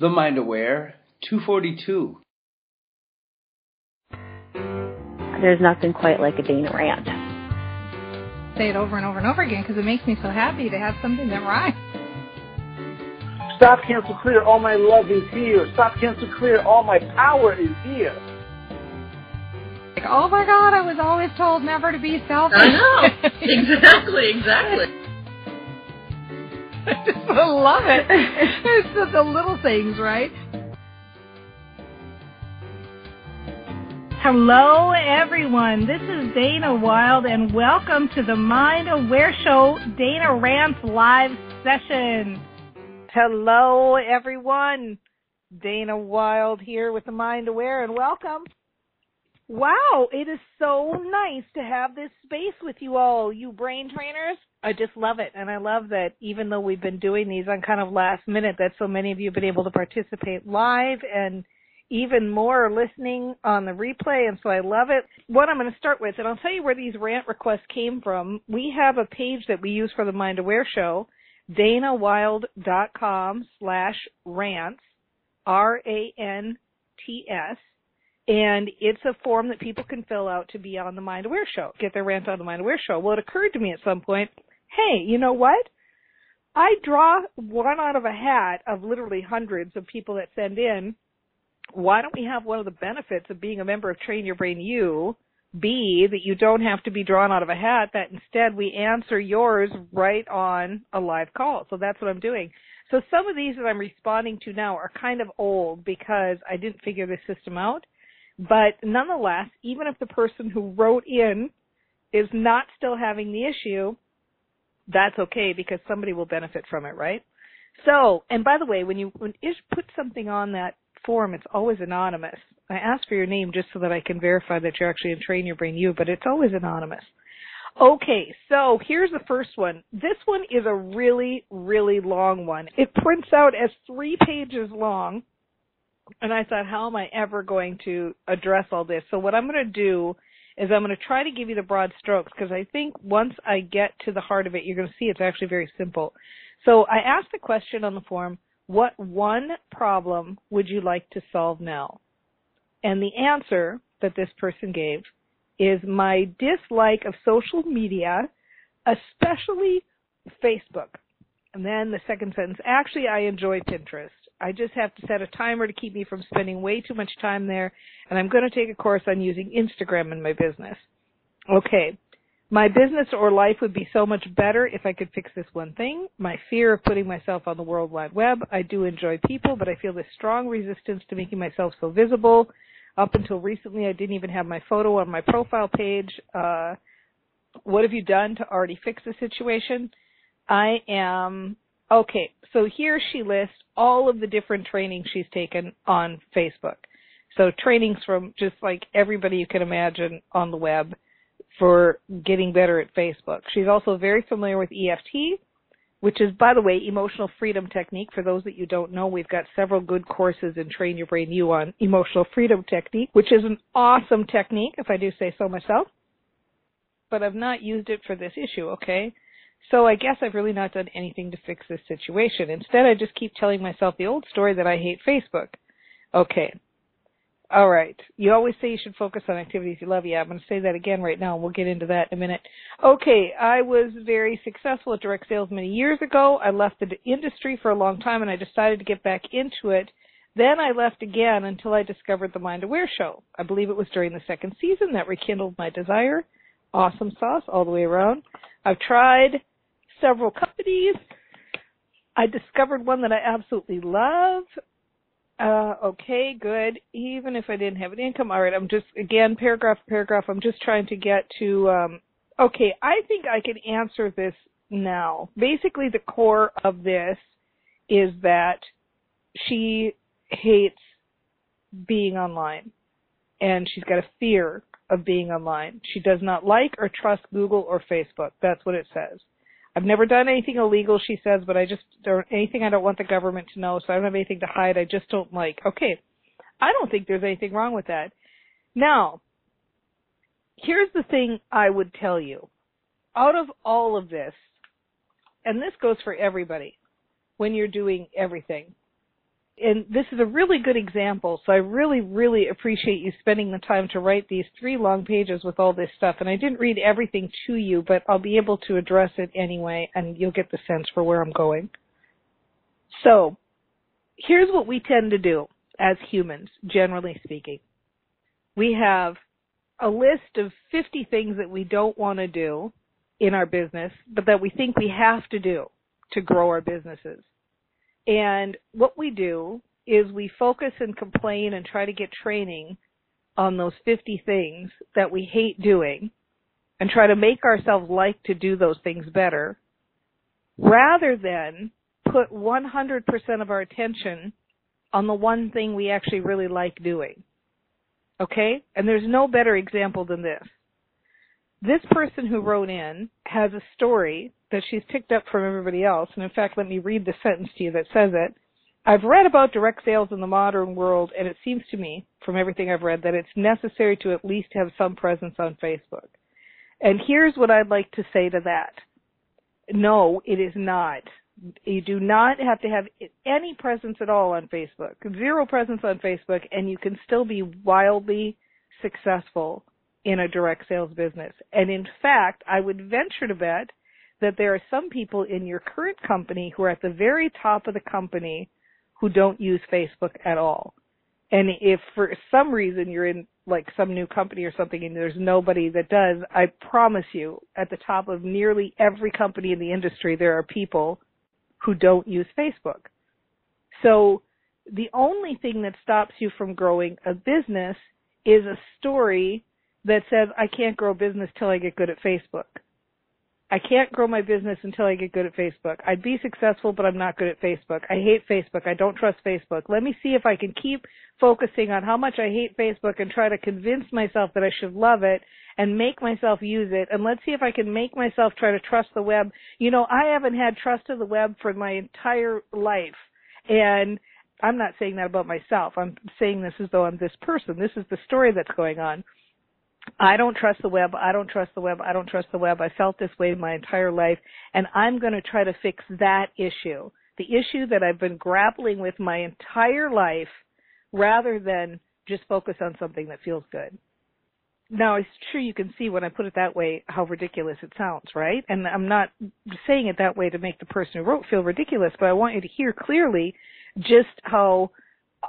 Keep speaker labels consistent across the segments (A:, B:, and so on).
A: The Mind Aware 242.
B: There's nothing quite like a Dana rant.
C: Say it over and over and over again because it makes me so happy to have something that rhymes.
D: Stop, cancel, clear. All my love is here. Stop, cancel, clear. All my power is here.
C: Like, oh my God, I was always told never to be selfish.
E: I know. exactly, exactly.
C: I just love it. It's the, the little things, right?
F: Hello, everyone. This is Dana Wilde, and welcome to the Mind Aware Show Dana Rants live session. Hello, everyone. Dana Wilde here with the Mind Aware, and welcome. Wow, it is so nice to have this space with you all, you brain trainers. I just love it. And I love that even though we've been doing these on kind of last minute, that so many of you have been able to participate live and even more listening on the replay. And so I love it. What I'm going to start with, and I'll tell you where these rant requests came from. We have a page that we use for the Mind Aware Show, danawilde.com slash rants, R-A-N-T-S and it's a form that people can fill out to be on the Mind Aware show, get their rant on the Mind Aware show. Well, it occurred to me at some point, hey, you know what? I draw one out of a hat of literally hundreds of people that send in. Why don't we have one of the benefits of being a member of Train Your Brain U be that you don't have to be drawn out of a hat, that instead we answer yours right on a live call. So that's what I'm doing. So some of these that I'm responding to now are kind of old because I didn't figure this system out. But nonetheless, even if the person who wrote in is not still having the issue, that's okay because somebody will benefit from it, right? So, and by the way, when you when Ish put something on that form, it's always anonymous. I ask for your name just so that I can verify that you're actually in Train Your Brain U, but it's always anonymous. Okay, so here's the first one. This one is a really, really long one. It prints out as three pages long and I thought, how am I ever going to address all this? So what I'm going to do is I'm going to try to give you the broad strokes because I think once I get to the heart of it, you're going to see it's actually very simple. So I asked the question on the form, what one problem would you like to solve now? And the answer that this person gave is my dislike of social media, especially Facebook. And then the second sentence, actually I enjoy Pinterest. I just have to set a timer to keep me from spending way too much time there, and I'm going to take a course on using Instagram in my business. Okay. My business or life would be so much better if I could fix this one thing. My fear of putting myself on the World Wide Web. I do enjoy people, but I feel this strong resistance to making myself so visible. Up until recently, I didn't even have my photo on my profile page. Uh, what have you done to already fix the situation? I am Okay, so here she lists all of the different trainings she's taken on Facebook. So trainings from just like everybody you can imagine on the web for getting better at Facebook. She's also very familiar with EFT, which is, by the way, emotional freedom technique. For those that you don't know, we've got several good courses in Train Your Brain U on emotional freedom technique, which is an awesome technique, if I do say so myself. But I've not used it for this issue, okay? So I guess I've really not done anything to fix this situation. Instead, I just keep telling myself the old story that I hate Facebook. Okay. All right. You always say you should focus on activities you love. Yeah, I'm going to say that again right now. We'll get into that in a minute. Okay. I was very successful at direct sales many years ago. I left the industry for a long time and I decided to get back into it. Then I left again until I discovered the Mind Aware show. I believe it was during the second season that rekindled my desire. Awesome sauce all the way around. I've tried several companies. I discovered one that I absolutely love. Uh, okay, good. Even if I didn't have an income, all right. I'm just again paragraph paragraph. I'm just trying to get to. Um, okay, I think I can answer this now. Basically, the core of this is that she hates being online and she's got a fear of being online. She does not like or trust Google or Facebook. That's what it says. I've never done anything illegal, she says, but I just don't anything I don't want the government to know, so I don't have anything to hide. I just don't like. Okay. I don't think there's anything wrong with that. Now, here's the thing I would tell you. Out of all of this, and this goes for everybody when you're doing everything, and this is a really good example. So I really, really appreciate you spending the time to write these three long pages with all this stuff. And I didn't read everything to you, but I'll be able to address it anyway, and you'll get the sense for where I'm going. So here's what we tend to do as humans, generally speaking. We have a list of 50 things that we don't want to do in our business, but that we think we have to do to grow our businesses. And what we do is we focus and complain and try to get training on those 50 things that we hate doing and try to make ourselves like to do those things better rather than put 100% of our attention on the one thing we actually really like doing. Okay? And there's no better example than this. This person who wrote in has a story that she's picked up from everybody else. And in fact, let me read the sentence to you that says it. I've read about direct sales in the modern world, and it seems to me, from everything I've read, that it's necessary to at least have some presence on Facebook. And here's what I'd like to say to that. No, it is not. You do not have to have any presence at all on Facebook. Zero presence on Facebook, and you can still be wildly successful in a direct sales business. And in fact, I would venture to bet that there are some people in your current company who are at the very top of the company who don't use Facebook at all. And if for some reason you're in like some new company or something and there's nobody that does, I promise you at the top of nearly every company in the industry there are people who don't use Facebook. So the only thing that stops you from growing a business is a story that says I can't grow business till I get good at Facebook. I can't grow my business until I get good at Facebook. I'd be successful, but I'm not good at Facebook. I hate Facebook. I don't trust Facebook. Let me see if I can keep focusing on how much I hate Facebook and try to convince myself that I should love it and make myself use it. And let's see if I can make myself try to trust the web. You know, I haven't had trust of the web for my entire life. And I'm not saying that about myself. I'm saying this as though I'm this person. This is the story that's going on. I don't trust the web. I don't trust the web. I don't trust the web. I felt this way my entire life and I'm going to try to fix that issue. The issue that I've been grappling with my entire life rather than just focus on something that feels good. Now, it's true you can see when I put it that way how ridiculous it sounds, right? And I'm not saying it that way to make the person who wrote feel ridiculous, but I want you to hear clearly just how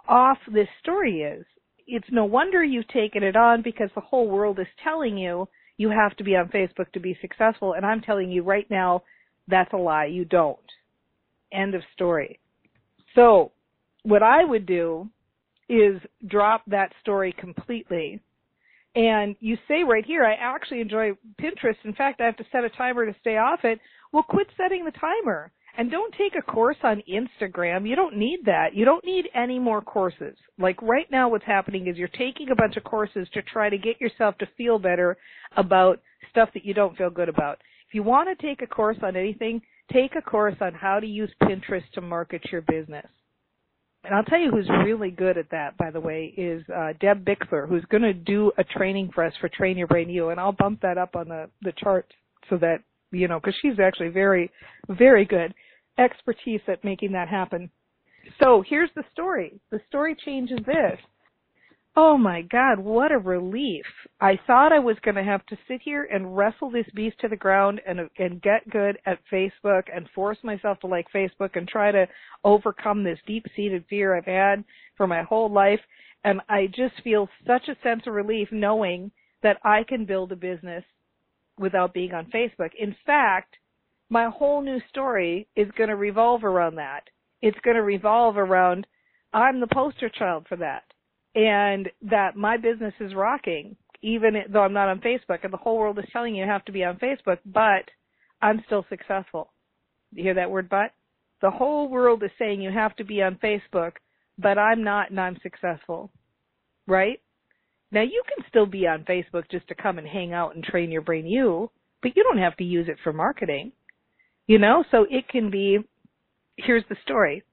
F: off this story is it's no wonder you've taken it on because the whole world is telling you you have to be on Facebook to be successful. And I'm telling you right now, that's a lie. You don't. End of story. So what I would do is drop that story completely. And you say right here, I actually enjoy Pinterest. In fact, I have to set a timer to stay off it. Well, quit setting the timer. And don't take a course on Instagram. You don't need that. You don't need any more courses. Like right now what's happening is you're taking a bunch of courses to try to get yourself to feel better about stuff that you don't feel good about. If you want to take a course on anything, take a course on how to use Pinterest to market your business. And I'll tell you who's really good at that, by the way, is uh, Deb Bickler, who's going to do a training for us for Train Your Brain U, and I'll bump that up on the the chart so that you know, because she's actually very, very good expertise at making that happen. So here's the story. The story changes this. Oh my God, what a relief. I thought I was going to have to sit here and wrestle this beast to the ground and, and get good at Facebook and force myself to like Facebook and try to overcome this deep seated fear I've had for my whole life. And I just feel such a sense of relief knowing that I can build a business without being on Facebook. In fact, my whole new story is going to revolve around that. It's going to revolve around I'm the poster child for that. And that my business is rocking, even though I'm not on Facebook. And the whole world is telling you you have to be on Facebook, but I'm still successful. You hear that word but? the whole world is saying you have to be on Facebook, but I'm not and I'm successful. Right? Now you can still be on Facebook just to come and hang out and Train Your Brain U, but you don't have to use it for marketing. You know, so it can be, here's the story.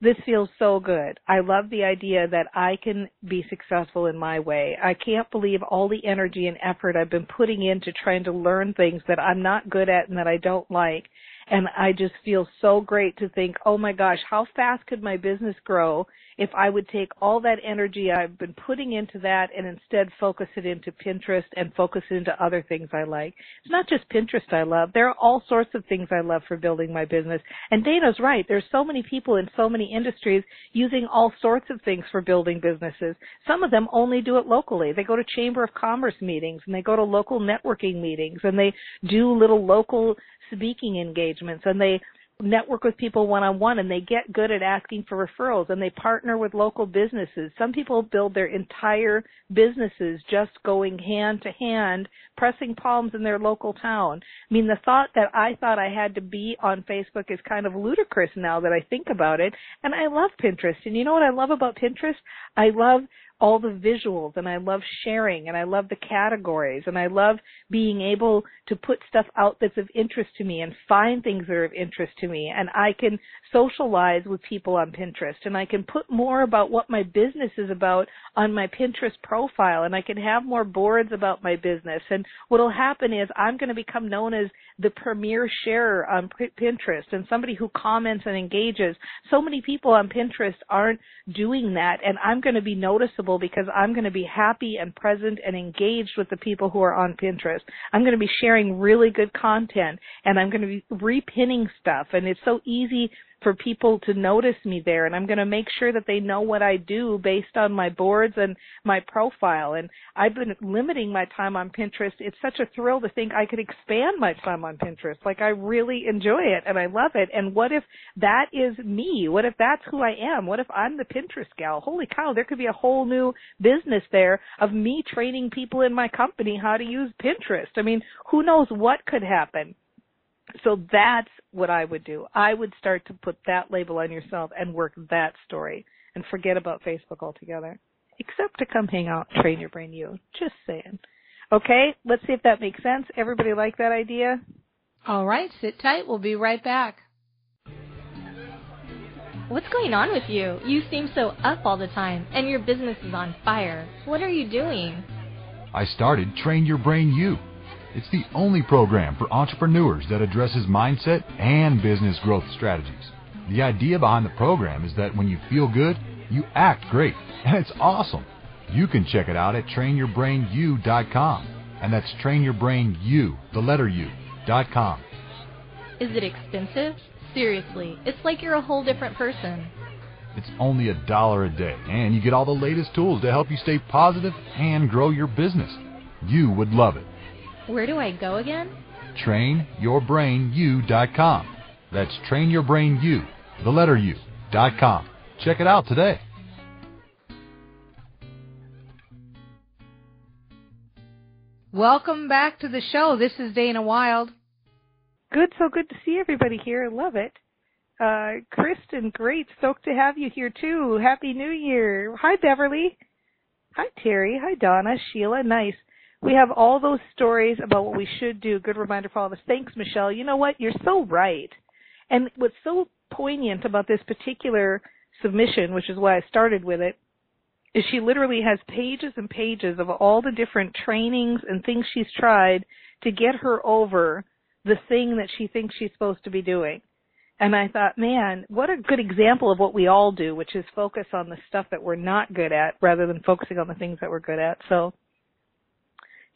F: This feels so good. I love the idea that I can be successful in my way. I can't believe all the energy and effort I've been putting into trying to learn things that I'm not good at and that I don't like. And I just feel so great to think, oh my gosh, how fast could my business grow if I would take all that energy I've been putting into that and instead focus it into Pinterest and focus it into other things I like. It's not just Pinterest I love. There are all sorts of things I love for building my business. And Dana's right. There's so many people in so many industries using all sorts of things for building businesses. Some of them only do it locally. They go to Chamber of Commerce meetings and they go to local networking meetings and they do little local speaking engagements and they network with people one on one and they get good at asking for referrals and they partner with local businesses. Some people build their entire businesses just going hand to hand, pressing palms in their local town. I mean, the thought that I thought I had to be on Facebook is kind of ludicrous now that I think about it. And I love Pinterest. And you know what I love about Pinterest? I love all the visuals and I love sharing and I love the categories and I love being able to put stuff out that's of interest to me and find things that are of interest to me. And I can socialize with people on Pinterest and I can put more about what my business is about on my Pinterest profile and I can have more boards about my business. And what'll happen is I'm going to become known as the premier sharer on Pinterest and somebody who comments and engages. So many people on Pinterest aren't doing that and I'm going to be noticeable because I'm going to be happy and present and engaged with the people who are on Pinterest. I'm going to be sharing really good content and I'm going to be repinning stuff and it's so easy for people to notice me there and I'm going to make sure that they know what I do based on my boards and my profile and I've been limiting my time on Pinterest. It's such a thrill to think I could expand my time on Pinterest. Like I really enjoy it and I love it. And what if that is me? What if that's who I am? What if I'm the Pinterest gal? Holy cow, there could be a whole new business there of me training people in my company how to use Pinterest. I mean, who knows what could happen? So that's what I would do. I would start to put that label on yourself and work that story and forget about Facebook altogether. Except to come hang out, Train Your Brain U. Just saying. Okay, let's see if that makes sense. Everybody like that idea?
C: All right, sit tight. We'll be right back.
G: What's going on with you? You seem so up all the time, and your business is on fire. What are you doing?
H: I started Train Your Brain U it's the only program for entrepreneurs that addresses mindset and business growth strategies. The idea behind the program is that when you feel good, you act great, and it's awesome. You can check it out at trainyourbrainu.com, and that's trainyourbrainu, the letter U, dot com.
G: Is it expensive? Seriously, it's like you're a whole different person.
H: It's only a dollar a day, and you get all the latest tools to help you stay positive and grow your business. You would love it.
G: Where do I go again?
H: TrainYourBrainU.com. That's TrainYourBrainU, the letter U, dot com. Check it out today.
C: Welcome back to the show. This is Dana Wilde.
F: Good, so good to see everybody here. I love it. Uh, Kristen, great. Stoked to have you here too. Happy New Year. Hi, Beverly. Hi, Terry. Hi, Donna. Sheila. Nice. We have all those stories about what we should do. Good reminder for all of us. Thanks, Michelle. You know what? You're so right. And what's so poignant about this particular submission, which is why I started with it, is she literally has pages and pages of all the different trainings and things she's tried to get her over the thing that she thinks she's supposed to be doing. And I thought, man, what a good example of what we all do, which is focus on the stuff that we're not good at rather than focusing on the things that we're good at. So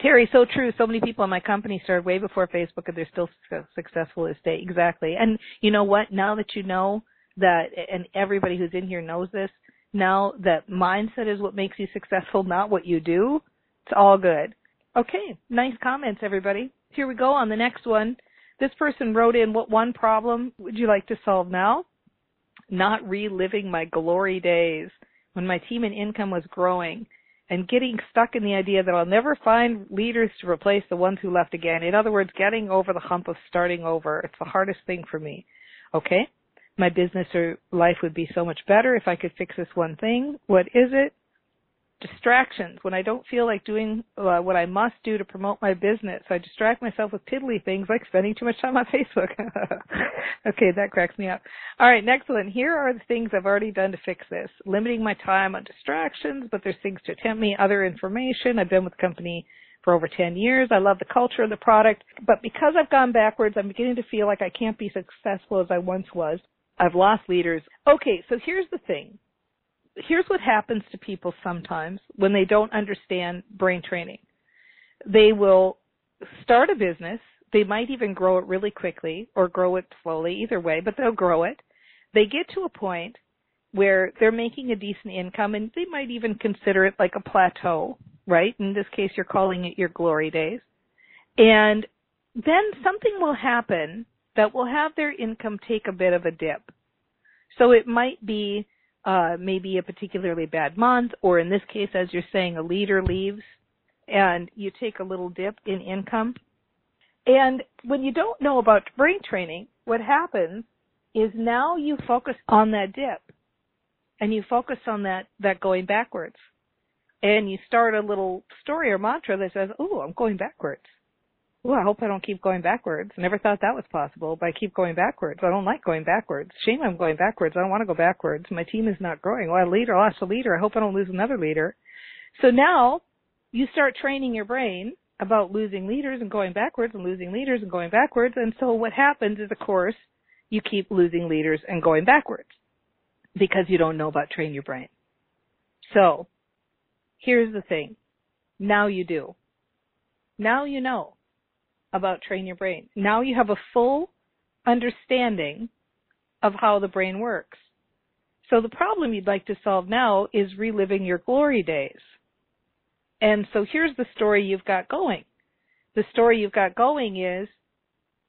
F: Terry, so true. So many people in my company started way before Facebook and they're still successful as day. Exactly. And you know what? Now that you know that, and everybody who's in here knows this, now that mindset is what makes you successful, not what you do, it's all good. Okay. Nice comments, everybody. Here we go on the next one. This person wrote in, what one problem would you like to solve now? Not reliving my glory days when my team and income was growing and getting stuck in the idea that I'll never find leaders to replace the ones who left again. In other words, getting over the hump of starting over. It's the hardest thing for me. Okay? my business or life would be so much better if I could fix this one thing. What is it? Distractions. When I don't feel like doing uh, what I must do to promote my business, I distract myself with piddly things like spending too much time on Facebook. okay, that cracks me up. All right, next one. Here are the things I've already done to fix this. Limiting my time on distractions, but there's things to tempt me, other information. I've been with the company for over 10 years. I love the culture of the product, but because I've gone backwards, I'm beginning to feel like I can't be successful as I once was. I've lost leaders. Okay, so here's the thing. Here's what happens to people sometimes when they don't understand brain training. They will start a business. They might even grow it really quickly or grow it slowly, either way, but they'll grow it. They get to a point where they're making a decent income and they might even consider it like a plateau, right? In this case, you're calling it your glory days. And then something will happen that will have their income take a bit of a dip. So it might be uh, maybe a particularly bad month, or in this case, as you're saying, a leader leaves and you take a little dip in income. And when you don't know about brain training, what happens is now you focus on that dip and you focus on that, that going backwards. And you start a little story or mantra that says, oh, I'm going backwards. Oh, I hope I don't keep going backwards. I never thought that was possible, but I keep going backwards. I don't like going backwards. Shame I'm going backwards. I don't want to go backwards. My team is not growing. Well, a leader lost a leader. I hope I don't lose another leader. So now you start training your brain about losing leaders and going backwards and losing leaders and going backwards. And so what happens is, of course, you keep losing leaders and going backwards because you don't know about train your brain. So here's the thing. Now you do. Now you know about train your brain. Now you have a full understanding of how the brain works. So the problem you'd like to solve now is reliving your glory days. And so here's the story you've got going. The story you've got going is,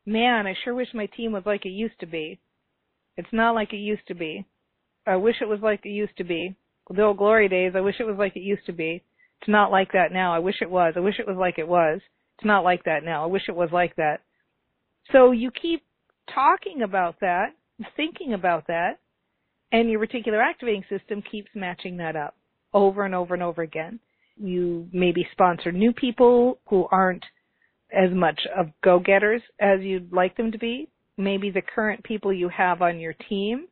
F: man, I sure wish my team was like it used to be. It's not like it used to be. I wish it was like it used to be. The old glory days, I wish it was like it used to be. It's not like that now. I wish it was. I wish it was like it was. It's not like that now. I wish it was like that. So you keep talking about that, thinking about that, and your reticular activating system keeps matching that up over and over and over again. You maybe sponsor new people who aren't as much of go-getters as you'd like them to be. Maybe the current people you have on your team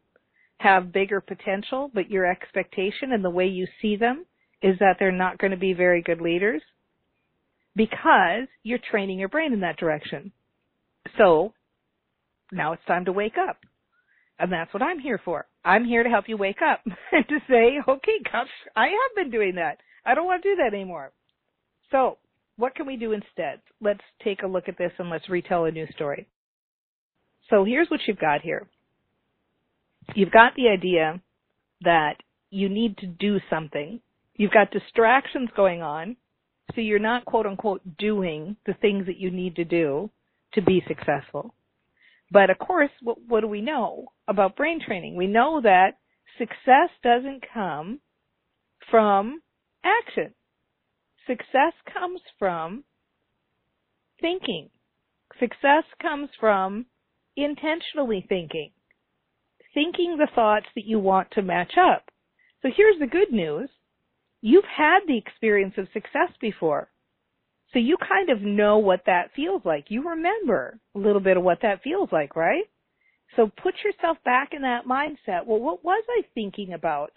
F: have bigger potential, but your expectation and the way you see them is that they're not going to be very good leaders because you're training your brain in that direction. So now it's time to wake up. And that's what I'm here for. I'm here to help you wake up and to say, okay, gosh, I have been doing that. I don't want to do that anymore. So what can we do instead? Let's take a look at this and let's retell a new story. So here's what you've got here. You've got the idea that you need to do something. You've got distractions going on so you're not quote unquote doing the things that you need to do to be successful. But of course, what, what do we know about brain training? We know that success doesn't come from action. Success comes from thinking. Success comes from intentionally thinking. Thinking the thoughts that you want to match up. So here's the good news you've had the experience of success before. So you kind of know what that feels like. You remember a little bit of what that feels like, right? So put yourself back in that mindset. Well, what was I thinking about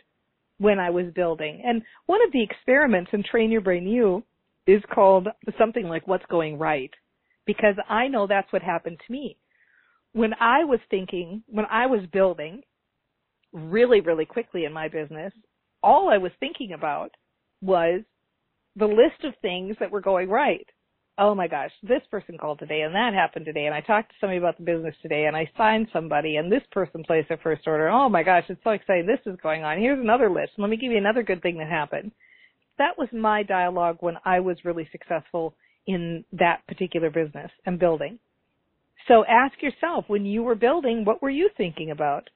F: when I was building? And one of the experiments in Train Your Brain U is called something like what's going right because I know that's what happened to me. When I was thinking, when I was building really, really quickly in my business, all I was thinking about was the list of things that were going right. Oh my gosh, this person called today and that happened today and I talked to somebody about the business today and I signed somebody and this person placed their first order. Oh my gosh, it's so exciting. This is going on. Here's another list. Let me give you another good thing that happened. That was my dialogue when I was really successful in that particular business and building. So ask yourself, when you were building, what were you thinking about?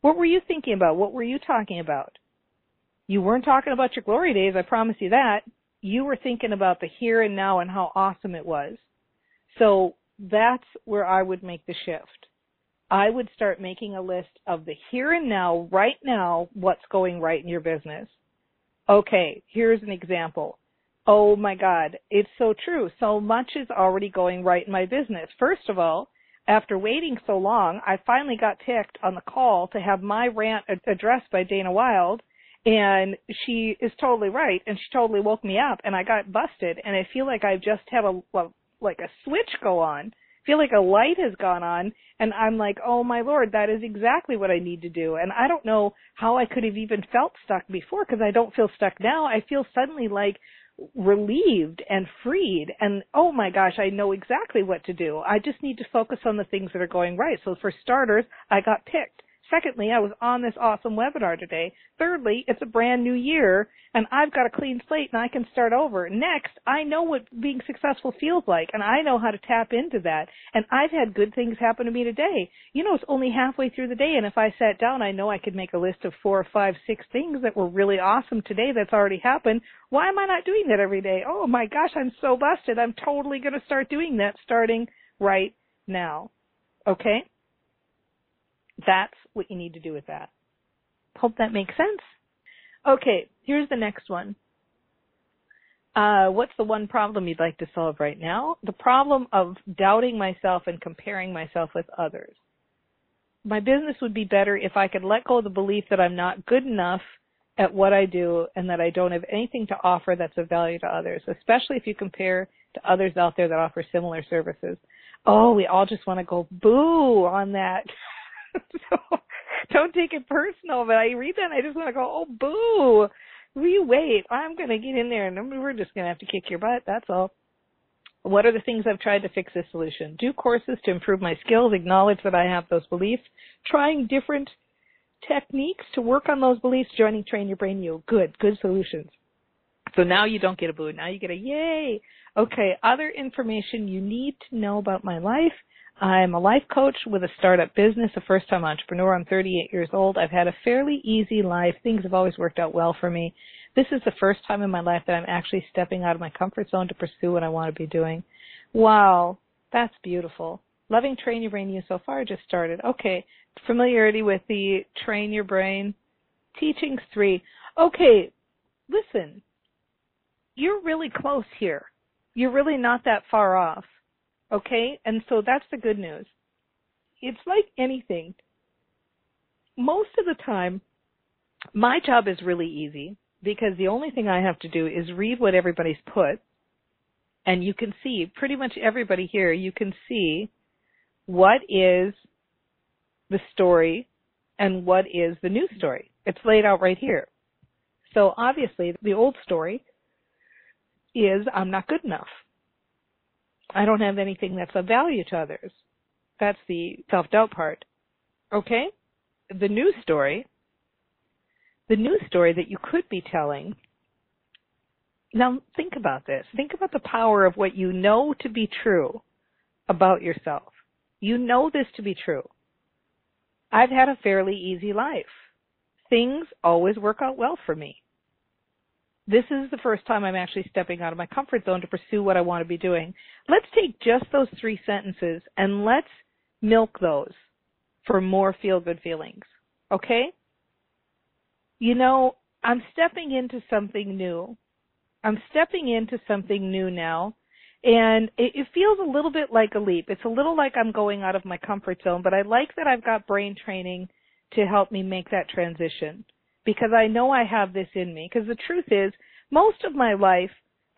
F: What were you thinking about? What were you talking about? You weren't talking about your glory days, I promise you that. You were thinking about the here and now and how awesome it was. So that's where I would make the shift. I would start making a list of the here and now, right now, what's going right in your business. Okay, here's an example. Oh my God, it's so true. So much is already going right in my business. First of all, after waiting so long, I finally got ticked on the call to have my rant addressed by Dana Wilde. And she is totally right. And she totally woke me up and I got busted. And I feel like I've just had a, like a switch go on. I feel like a light has gone on and I'm like, oh my lord, that is exactly what I need to do. And I don't know how I could have even felt stuck before because I don't feel stuck now. I feel suddenly like relieved and freed and oh my gosh, I know exactly what to do. I just need to focus on the things that are going right. So for starters, I got picked. Secondly, I was on this awesome webinar today. Thirdly, it's a brand new year and I've got a clean slate and I can start over. Next, I know what being successful feels like and I know how to tap into that. And I've had good things happen to me today. You know, it's only halfway through the day and if I sat down, I know I could make a list of four or five, six things that were really awesome today that's already happened. Why am I not doing that every day? Oh my gosh, I'm so busted. I'm totally going to start doing that starting right now. Okay? That's what you need to do with that. Hope that makes sense. Okay, here's the next one. Uh, what's the one problem you'd like to solve right now? The problem of doubting myself and comparing myself with others. My business would be better if I could let go of the belief that I'm not good enough at what I do and that I don't have anything to offer that's of value to others, especially if you compare to others out there that offer similar services. Oh, we all just want to go boo on that. so don't take it personal, but I read that and I just want to go, oh, boo. We wait. I'm going to get in there and we're just going to have to kick your butt. That's all. What are the things I've tried to fix this solution? Do courses to improve my skills, acknowledge that I have those beliefs, trying different techniques to work on those beliefs, joining Train Your Brain U. Good, good solutions. So now you don't get a boo. Now you get a yay. Okay, other information you need to know about my life. I'm a life coach with a startup business, a first time entrepreneur. I'm 38 years old. I've had a fairly easy life. Things have always worked out well for me. This is the first time in my life that I'm actually stepping out of my comfort zone to pursue what I want to be doing. Wow, that's beautiful. Loving Train Your Brain U so far just started. Okay, familiarity with the Train Your Brain teachings three. Okay, listen, you're really close here. You're really not that far off. Okay? And so that's the good news. It's like anything. Most of the time, my job is really easy because the only thing I have to do is read what everybody's put and you can see pretty much everybody here, you can see what is the story and what is the new story. It's laid out right here. So obviously the old story is I'm not good enough. I don't have anything that's of value to others. That's the self-doubt part. Okay? The new story, the new story that you could be telling. Now think about this. Think about the power of what you know to be true about yourself. You know this to be true. I've had a fairly easy life. Things always work out well for me this is the first time I'm actually stepping out of my comfort zone to pursue what I want to be doing. Let's take just those three sentences and let's milk those for more feel good feelings. Okay? You know, I'm stepping into something new. I'm stepping into something new now. And it, it feels a little bit like a leap. It's a little like I'm going out of my comfort zone, but I like that I've got brain training to help me make that transition because I know I have this in me. Because the truth is, most of my life,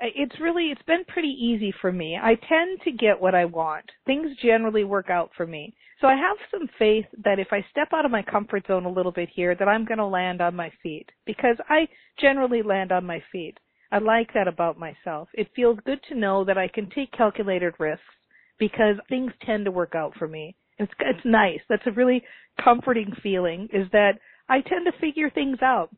F: uh, it's really, it's been pretty easy for me. I tend to get what I want. Things generally work out for me. So I have some faith that if I step out of my comfort zone a little bit here, that I'm going to land on my feet. Because I generally land on my feet. I like that about myself. It feels good to know that I can take calculated risks because things tend to work out for me. It's, it's nice. That's a really comforting feeling is that I tend to figure things out.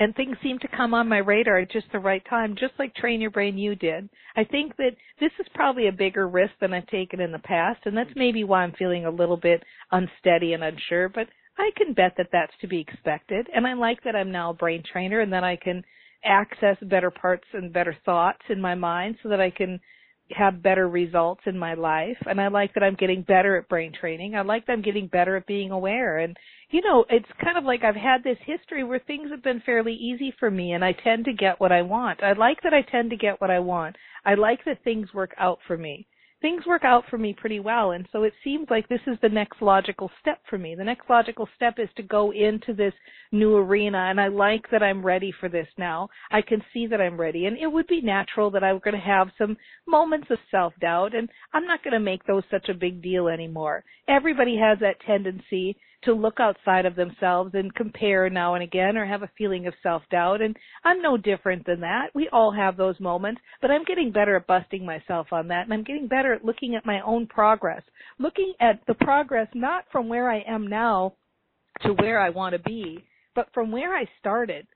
F: And things seem to come on my radar at just the right time, just like Train Your Brain U did. I think that this is probably a bigger risk than I've taken in the past, and that's maybe why I'm feeling a little bit unsteady and unsure, but I can bet that that's to be expected. And I like that I'm now a brain trainer and that I can access better parts and better thoughts in my mind so that I can have better results in my life and I like that I'm getting better at brain training. I like that I'm getting better at being aware and you know, it's kind of like I've had this history where things have been fairly easy for me and I tend to get what I want. I like that I tend to get what I want. I like that things work out for me things work out for me pretty well. And so it seems like this is the next logical step for me. The next logical step is to go into this new arena. And I like that I'm ready for this now. I can see that I'm ready. And it would be natural that I'm going to have some moments of self-doubt. And I'm not going to make those such a big deal anymore. Everybody has that tendency to look outside of themselves and compare now and again or have a feeling of self-doubt and I'm no different than that. We all have those moments, but I'm getting better at busting myself on that and I'm getting better at looking at my own progress. Looking at the progress not from where I am now to where I want to be, but from where I started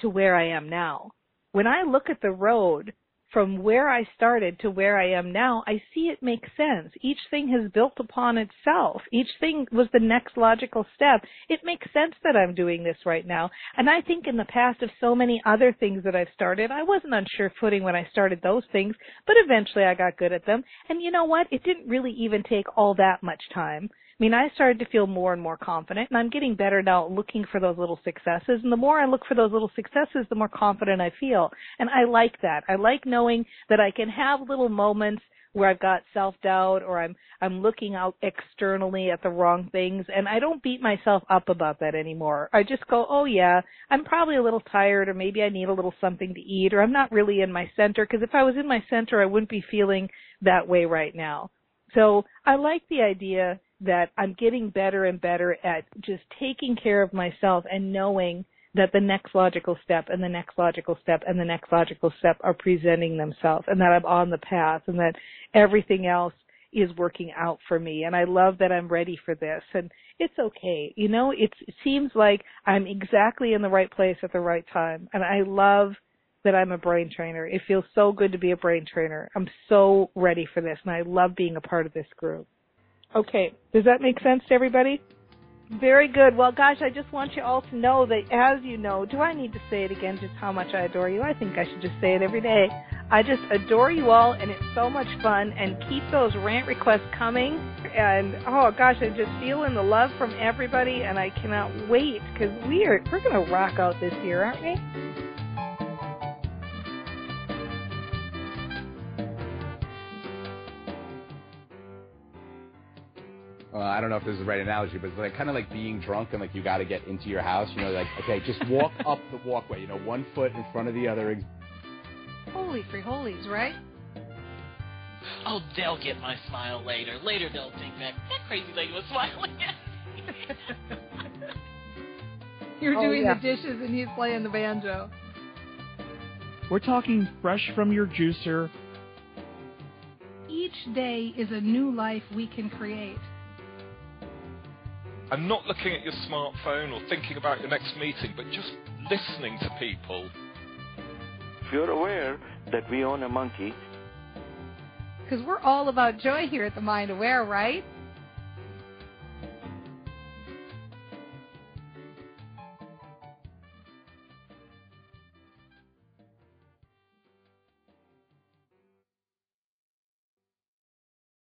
F: to where I am now. When I look at the road from where I started to where I am now, I see it makes sense. Each thing has built upon itself. Each thing was the next logical step. It makes sense that I'm doing this right now. And I think in the past of so many other things that I've started, I wasn't on sure footing when I started those things, but eventually I got good at them. And you know what? It didn't really even take all that much time. I mean, I started to feel more and more confident, and I'm getting better now looking for those little successes. And the more I look for those little successes, the more confident I feel. And I like that. I like knowing that I can have little moments where I've got self-doubt or I'm I'm looking out externally at the wrong things and I don't beat myself up about that anymore. I just go, "Oh yeah, I'm probably a little tired or maybe I need a little something to eat or I'm not really in my center because if I was in my center I wouldn't be feeling that way right now." So, I like the idea that I'm getting better and better at just taking care of myself and knowing that the next logical step and the next logical step and the next logical step are presenting themselves and that I'm on the path and that everything else is working out for me and I love that I'm ready for this and it's okay. You know, it seems like I'm exactly in the right place at the right time and I love that I'm a brain trainer. It feels so good to be a brain trainer. I'm so ready for this and I love being a part of this group. Okay. Does that make sense to everybody? Very good. Well, gosh, I just want you all to know that as you know, do I need to say it again just how much I adore you? I think I should just say it every day. I just adore you all and it's so much fun and keep those rant requests coming. And oh gosh, I'm just feeling the love from everybody and I cannot wait because we are, we're going to rock out this year, aren't we?
I: Uh, I don't know if this is the right analogy, but it's like kind of like being drunk and like you got to get into your house. You know, like okay, just walk up the walkway. You know, one foot in front of the other.
C: Holy free holies, right?
E: Oh, they'll get my smile later. Later they'll think that that crazy lady was smiling at me.
C: You're
F: Oh,
C: doing
F: yeah.
C: the dishes and he's playing the banjo.
J: We're talking fresh from your juicer.
K: Each day is a new life we can create.
L: And not looking at your smartphone or thinking about your next meeting, but just listening to people.
M: If you're aware that we own a monkey,
C: Because we're all about joy here at the Mind Aware, right?